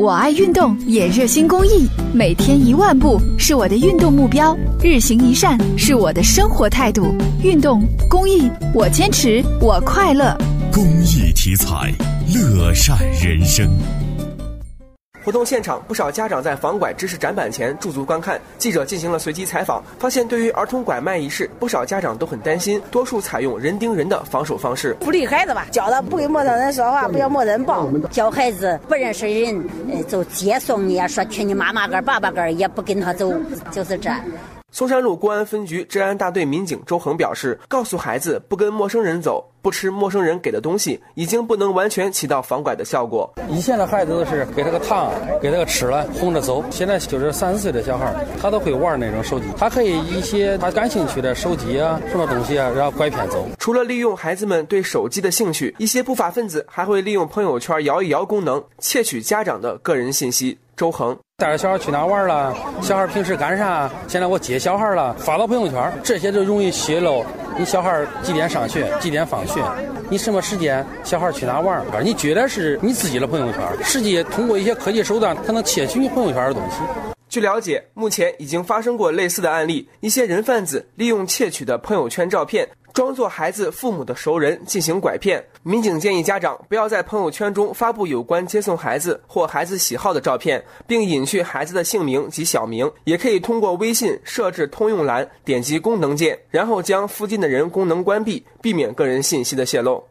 我爱运动，也热心公益，每天一万步是我的运动目标，日行一善是我的生活态度。运动公益，我坚持，我快乐。公益题材，乐善人生。活动现场，不少家长在防拐知识展板前驻足观看。记者进行了随机采访，发现对于儿童拐卖一事，不少家长都很担心，多数采用人盯人的防守方式。鼓励孩子吧，教他不跟陌生人说话，不要陌生人抱。教孩子不认识人，就接送你，说去你妈妈跟爸爸跟，也不跟他走，就是这。松山路公安分局治安大队民警周恒表示，告诉孩子不跟陌生人走，不吃陌生人给的东西，已经不能完全起到防拐的效果。以前的孩子都是给他个糖，给他个吃了，哄着走。现在就是三四岁的小孩，他都会玩那种手机，他可以一些他感兴趣的手机啊，什么东西啊，然后拐骗走。除了利用孩子们对手机的兴趣，一些不法分子还会利用朋友圈摇一摇功能，窃取家长的个人信息。周恒带着小孩去哪玩了？小孩平时干啥？现在我接小孩了，发到朋友圈，这些就容易泄露。你小孩几点上学？几点放学？你什么时间？小孩去哪玩？你觉得是你自己的朋友圈，实际通过一些科技手段，他能窃取你朋友圈的东西。据了解，目前已经发生过类似的案例，一些人贩子利用窃取的朋友圈照片。装作孩子父母的熟人进行拐骗，民警建议家长不要在朋友圈中发布有关接送孩子或孩子喜好的照片，并隐去孩子的姓名及小名。也可以通过微信设置通用栏，点击功能键，然后将附近的人功能关闭，避免个人信息的泄露。